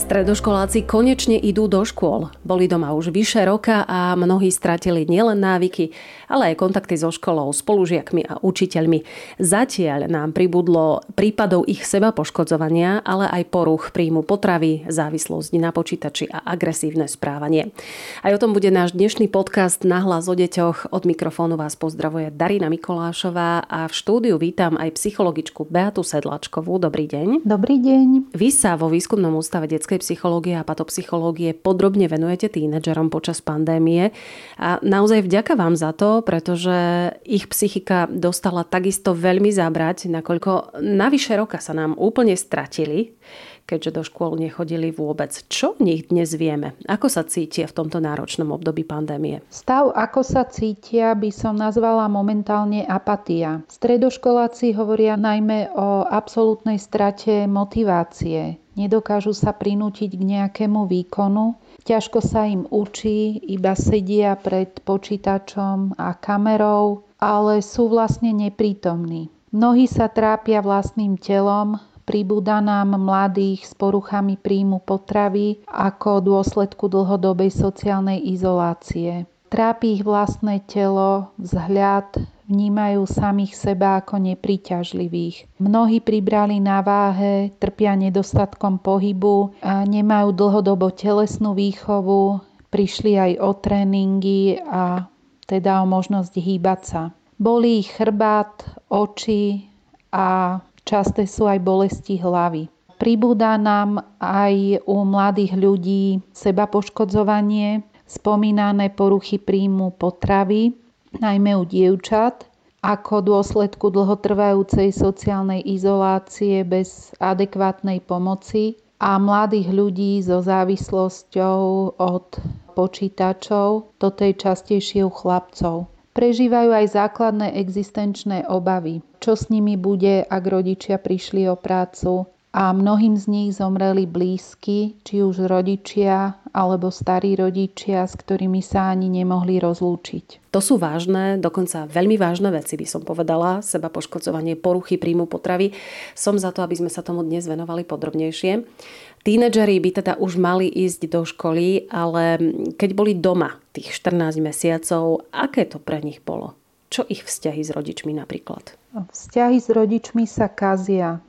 Stredoškoláci konečne idú do škôl. Boli doma už vyše roka a mnohí stratili nielen návyky, ale aj kontakty so školou, spolužiakmi a učiteľmi. Zatiaľ nám pribudlo prípadov ich seba poškodzovania, ale aj poruch príjmu potravy, závislosť na počítači a agresívne správanie. Aj o tom bude náš dnešný podcast Nahlas o deťoch. Od mikrofónu vás pozdravuje Darina Mikolášová a v štúdiu vítam aj psychologičku Beatu Sedlačkovú. Dobrý deň. Dobrý deň. Vy sa vo výskumnom ústave detskej detskej psychológie a patopsychológie podrobne venujete tínedžerom počas pandémie. A naozaj vďaka vám za to, pretože ich psychika dostala takisto veľmi zabrať, nakoľko navyše roka sa nám úplne stratili keďže do škôl nechodili vôbec. Čo o nich dnes vieme? Ako sa cítia v tomto náročnom období pandémie? Stav, ako sa cítia, by som nazvala momentálne apatia. Stredoškoláci hovoria najmä o absolútnej strate motivácie. Nedokážu sa prinútiť k nejakému výkonu, ťažko sa im učí, iba sedia pred počítačom a kamerou, ale sú vlastne neprítomní. Mnohí sa trápia vlastným telom, pribúda nám mladých s poruchami príjmu potravy ako dôsledku dlhodobej sociálnej izolácie. Trápi ich vlastné telo, vzhľad, vnímajú samých seba ako nepríťažlivých. Mnohí pribrali na váhe, trpia nedostatkom pohybu, a nemajú dlhodobo telesnú výchovu, prišli aj o tréningy a teda o možnosť hýbať sa. Bolí ich chrbát, oči a Časté sú aj bolesti hlavy. Pribúda nám aj u mladých ľudí seba poškodzovanie, spomínané poruchy príjmu potravy, najmä u dievčat, ako dôsledku dlhotrvajúcej sociálnej izolácie bez adekvátnej pomoci a mladých ľudí so závislosťou od počítačov, toto je častejšie u chlapcov. Prežívajú aj základné existenčné obavy. Čo s nimi bude, ak rodičia prišli o prácu? A mnohým z nich zomreli blízky, či už rodičia alebo starí rodičia, s ktorými sa ani nemohli rozlúčiť. To sú vážne, dokonca veľmi vážne veci, by som povedala. Seba poškodzovanie, poruchy príjmu potravy. Som za to, aby sme sa tomu dnes venovali podrobnejšie. Tínedžeri by teda už mali ísť do školy, ale keď boli doma tých 14 mesiacov, aké to pre nich bolo? Čo ich vzťahy s rodičmi napríklad? Vzťahy s rodičmi sa kazia.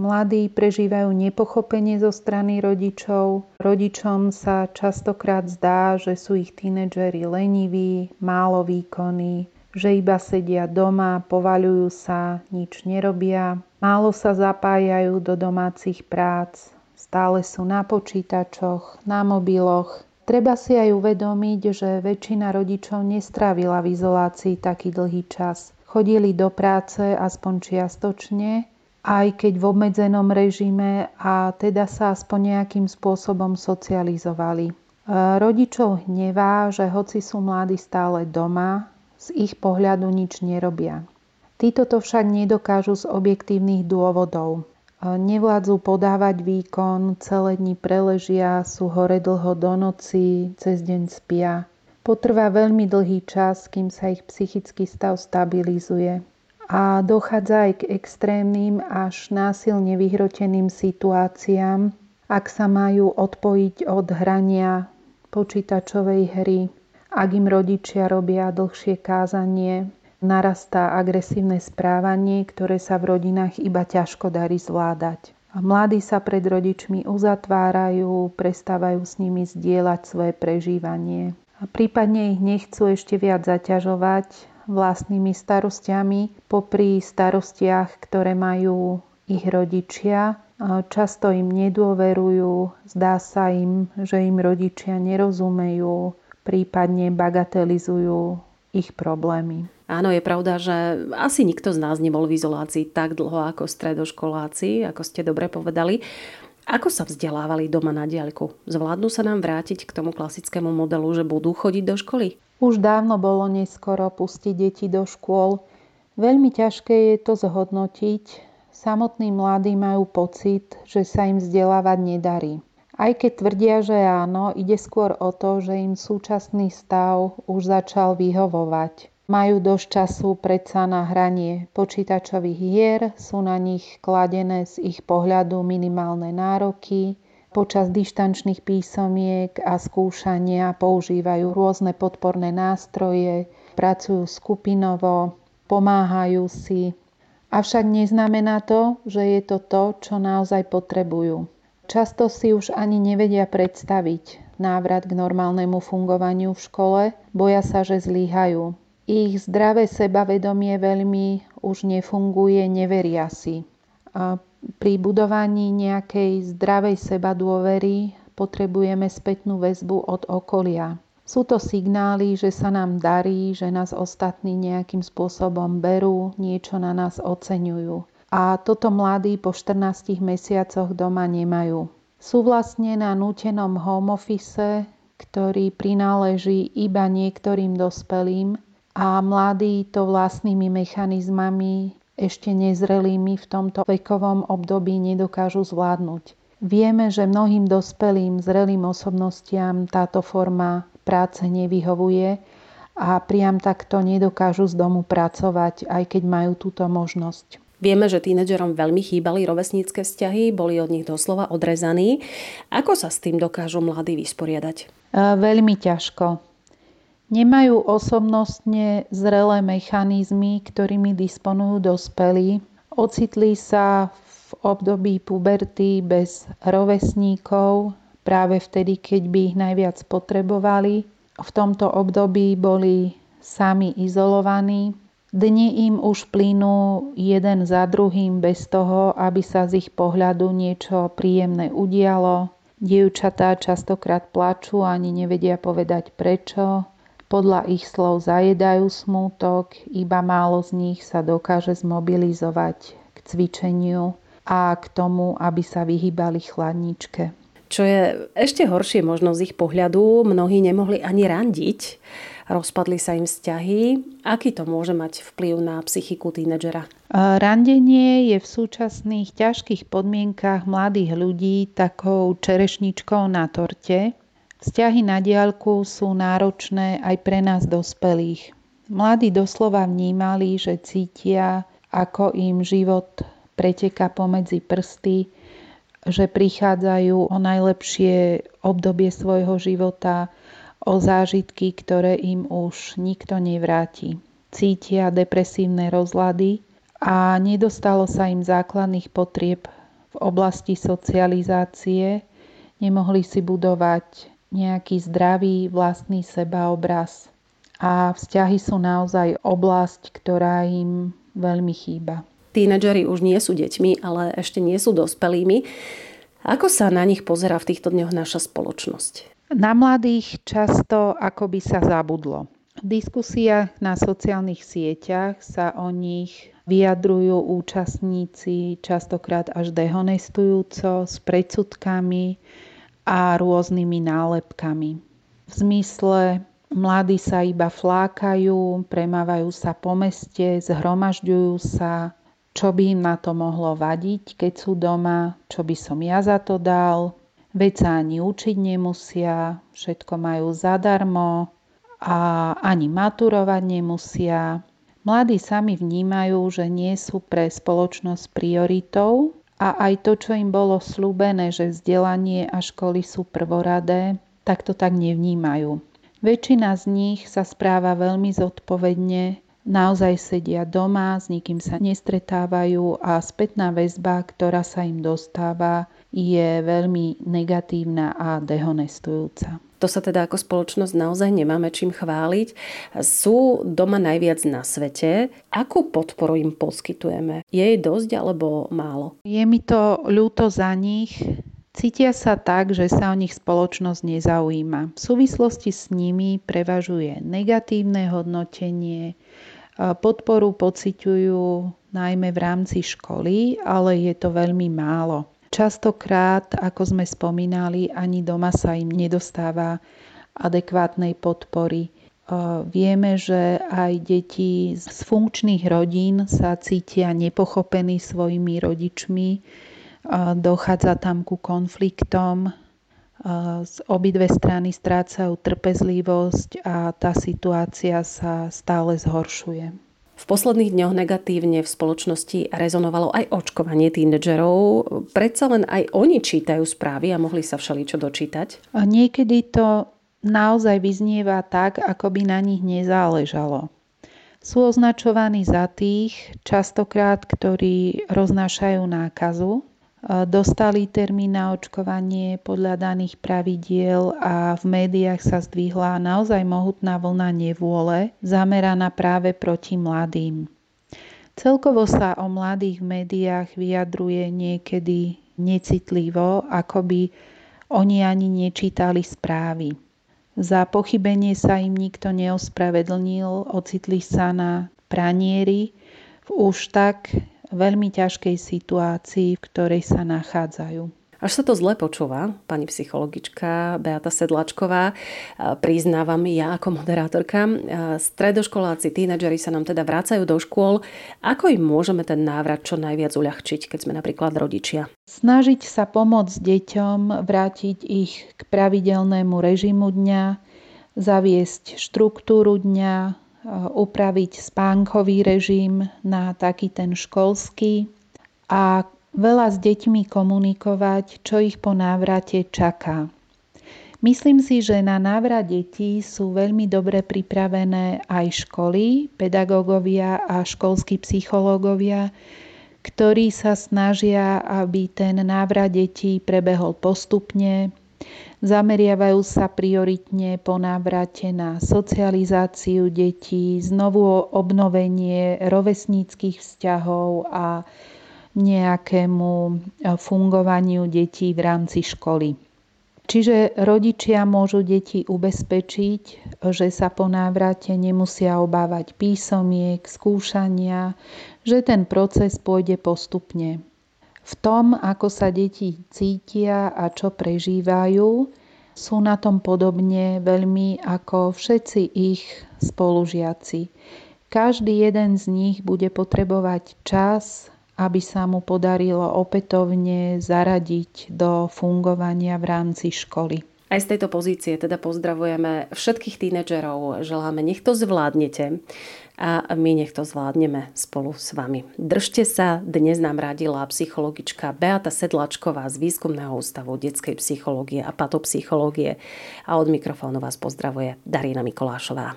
Mladí prežívajú nepochopenie zo strany rodičov. Rodičom sa častokrát zdá, že sú ich tínedžeri leniví, málo výkonní, že iba sedia doma, povaľujú sa, nič nerobia, málo sa zapájajú do domácich prác, stále sú na počítačoch, na mobiloch. Treba si aj uvedomiť, že väčšina rodičov nestrávila v izolácii taký dlhý čas. Chodili do práce aspoň čiastočne, aj keď v obmedzenom režime a teda sa aspoň nejakým spôsobom socializovali. Rodičov hnevá, že hoci sú mladí stále doma, z ich pohľadu nič nerobia. Títo to však nedokážu z objektívnych dôvodov. Nevládzu podávať výkon, celé dni preležia, sú hore dlho do noci, cez deň spia. Potrvá veľmi dlhý čas, kým sa ich psychický stav stabilizuje. A dochádza aj k extrémnym až násilne vyhroteným situáciám, ak sa majú odpojiť od hrania počítačovej hry, ak im rodičia robia dlhšie kázanie, narastá agresívne správanie, ktoré sa v rodinách iba ťažko darí zvládať. Mladí sa pred rodičmi uzatvárajú, prestávajú s nimi zdieľať svoje prežívanie. A prípadne ich nechcú ešte viac zaťažovať vlastnými starostiami popri starostiach, ktoré majú ich rodičia. Často im nedôverujú, zdá sa im, že im rodičia nerozumejú, prípadne bagatelizujú ich problémy. Áno, je pravda, že asi nikto z nás nebol v izolácii tak dlho ako stredoškoláci, ako ste dobre povedali. Ako sa vzdelávali doma na diaľku? Zvládnu sa nám vrátiť k tomu klasickému modelu, že budú chodiť do školy? Už dávno bolo neskoro pustiť deti do škôl. Veľmi ťažké je to zhodnotiť. Samotní mladí majú pocit, že sa im vzdelávať nedarí. Aj keď tvrdia, že áno, ide skôr o to, že im súčasný stav už začal vyhovovať. majú dosť času predsa na hranie počítačových hier, sú na nich kladené z ich pohľadu minimálne nároky, počas dištančných písomiek a skúšania používajú rôzne podporné nástroje, pracujú skupinovo, pomáhajú si. Avšak neznamená to, že je to to, čo naozaj potrebujú. Často si už ani nevedia predstaviť návrat k normálnemu fungovaniu v škole, boja sa, že zlíhajú. Ich zdravé sebavedomie veľmi už nefunguje, neveria si. A pri budovaní nejakej zdravej seba dôvery potrebujeme spätnú väzbu od okolia. Sú to signály, že sa nám darí, že nás ostatní nejakým spôsobom berú, niečo na nás oceňujú a toto mladí po 14 mesiacoch doma nemajú. Sú vlastne na nútenom home office, ktorý prináleží iba niektorým dospelým a mladí to vlastnými mechanizmami ešte nezrelými v tomto vekovom období nedokážu zvládnuť. Vieme, že mnohým dospelým, zrelým osobnostiam táto forma práce nevyhovuje a priam takto nedokážu z domu pracovať, aj keď majú túto možnosť. Vieme, že tínedžerom veľmi chýbali rovesnícke vzťahy, boli od nich doslova odrezaní. Ako sa s tým dokážu mladí vysporiadať? Veľmi ťažko. Nemajú osobnostne zrelé mechanizmy, ktorými disponujú dospelí. Ocitli sa v období puberty bez rovesníkov, práve vtedy, keď by ich najviac potrebovali. V tomto období boli sami izolovaní, Dni im už plynú jeden za druhým bez toho, aby sa z ich pohľadu niečo príjemné udialo. Dievčatá častokrát plačú ani nevedia povedať prečo. Podľa ich slov zajedajú smútok, iba málo z nich sa dokáže zmobilizovať k cvičeniu a k tomu, aby sa vyhýbali chladničke. Čo je ešte horšie možno z ich pohľadu, mnohí nemohli ani randiť rozpadli sa im vzťahy. Aký to môže mať vplyv na psychiku tínedžera? Randenie je v súčasných ťažkých podmienkach mladých ľudí takou čerešničkou na torte. Vzťahy na diálku sú náročné aj pre nás dospelých. Mladí doslova vnímali, že cítia, ako im život preteka pomedzi prsty, že prichádzajú o najlepšie obdobie svojho života, o zážitky, ktoré im už nikto nevráti. Cítia depresívne rozlady a nedostalo sa im základných potrieb v oblasti socializácie, nemohli si budovať nejaký zdravý vlastný sebaobraz. A vzťahy sú naozaj oblasť, ktorá im veľmi chýba. Tínedžeri už nie sú deťmi, ale ešte nie sú dospelými. Ako sa na nich pozera v týchto dňoch naša spoločnosť? Na mladých často akoby sa zabudlo. V diskusiách na sociálnych sieťach sa o nich vyjadrujú účastníci častokrát až dehonestujúco, s predsudkami a rôznymi nálepkami. V zmysle mladí sa iba flákajú, premávajú sa po meste, zhromažďujú sa, čo by im na to mohlo vadiť, keď sú doma, čo by som ja za to dal, veď sa ani učiť nemusia, všetko majú zadarmo a ani maturovať nemusia. Mladí sami vnímajú, že nie sú pre spoločnosť prioritou a aj to, čo im bolo slúbené, že vzdelanie a školy sú prvoradé, tak to tak nevnímajú. Väčšina z nich sa správa veľmi zodpovedne, naozaj sedia doma, s nikým sa nestretávajú a spätná väzba, ktorá sa im dostáva, je veľmi negatívna a dehonestujúca. To sa teda ako spoločnosť naozaj nemáme čím chváliť. Sú doma najviac na svete. Akú podporu im poskytujeme? Je jej dosť alebo málo? Je mi to ľúto za nich. Cítia sa tak, že sa o nich spoločnosť nezaujíma. V súvislosti s nimi prevažuje negatívne hodnotenie, podporu pociťujú najmä v rámci školy, ale je to veľmi málo. Častokrát, ako sme spomínali, ani doma sa im nedostáva adekvátnej podpory. Vieme, že aj deti z funkčných rodín sa cítia nepochopení svojimi rodičmi, dochádza tam ku konfliktom, Obidve strany strácajú trpezlivosť a tá situácia sa stále zhoršuje. V posledných dňoch negatívne v spoločnosti rezonovalo aj očkovanie tínedžerov. Predsa len aj oni čítajú správy a mohli sa všeličo dočítať? Niekedy to naozaj vyznieva tak, ako by na nich nezáležalo. Sú označovaní za tých, častokrát, ktorí roznášajú nákazu, dostali termín na očkovanie podľa daných pravidiel a v médiách sa zdvihla naozaj mohutná vlna nevôle zameraná práve proti mladým. Celkovo sa o mladých v médiách vyjadruje niekedy necitlivo, ako by oni ani nečítali správy. Za pochybenie sa im nikto neospravedlnil, ocitli sa na pranieri v už tak veľmi ťažkej situácii, v ktorej sa nachádzajú. Až sa to zle počúva, pani psychologička Beata Sedlačková, priznávam ja ako moderátorka. Stredoškoláci, tínedžeri sa nám teda vracajú do škôl. Ako im môžeme ten návrat čo najviac uľahčiť, keď sme napríklad rodičia? Snažiť sa pomôcť deťom, vrátiť ich k pravidelnému režimu dňa, zaviesť štruktúru dňa, upraviť spánkový režim na taký ten školský a veľa s deťmi komunikovať, čo ich po návrate čaká. Myslím si, že na návrat detí sú veľmi dobre pripravené aj školy, pedagógovia a školskí psychológovia, ktorí sa snažia, aby ten návrat detí prebehol postupne, Zameriavajú sa prioritne po návrate na socializáciu detí, znovu obnovenie rovesníckých vzťahov a nejakému e, fungovaniu detí v rámci školy. Čiže rodičia môžu deti ubezpečiť, že sa po návrate nemusia obávať písomiek, skúšania, že ten proces pôjde postupne v tom, ako sa deti cítia a čo prežívajú, sú na tom podobne veľmi ako všetci ich spolužiaci. Každý jeden z nich bude potrebovať čas, aby sa mu podarilo opätovne zaradiť do fungovania v rámci školy. Aj z tejto pozície teda pozdravujeme všetkých tínedžerov. Želáme, nech to zvládnete a my nech to zvládneme spolu s vami. Držte sa, dnes nám radila psychologička Beata Sedlačková z Výskumného ústavu detskej psychológie a patopsychológie a od mikrofónu vás pozdravuje Darina Mikolášová.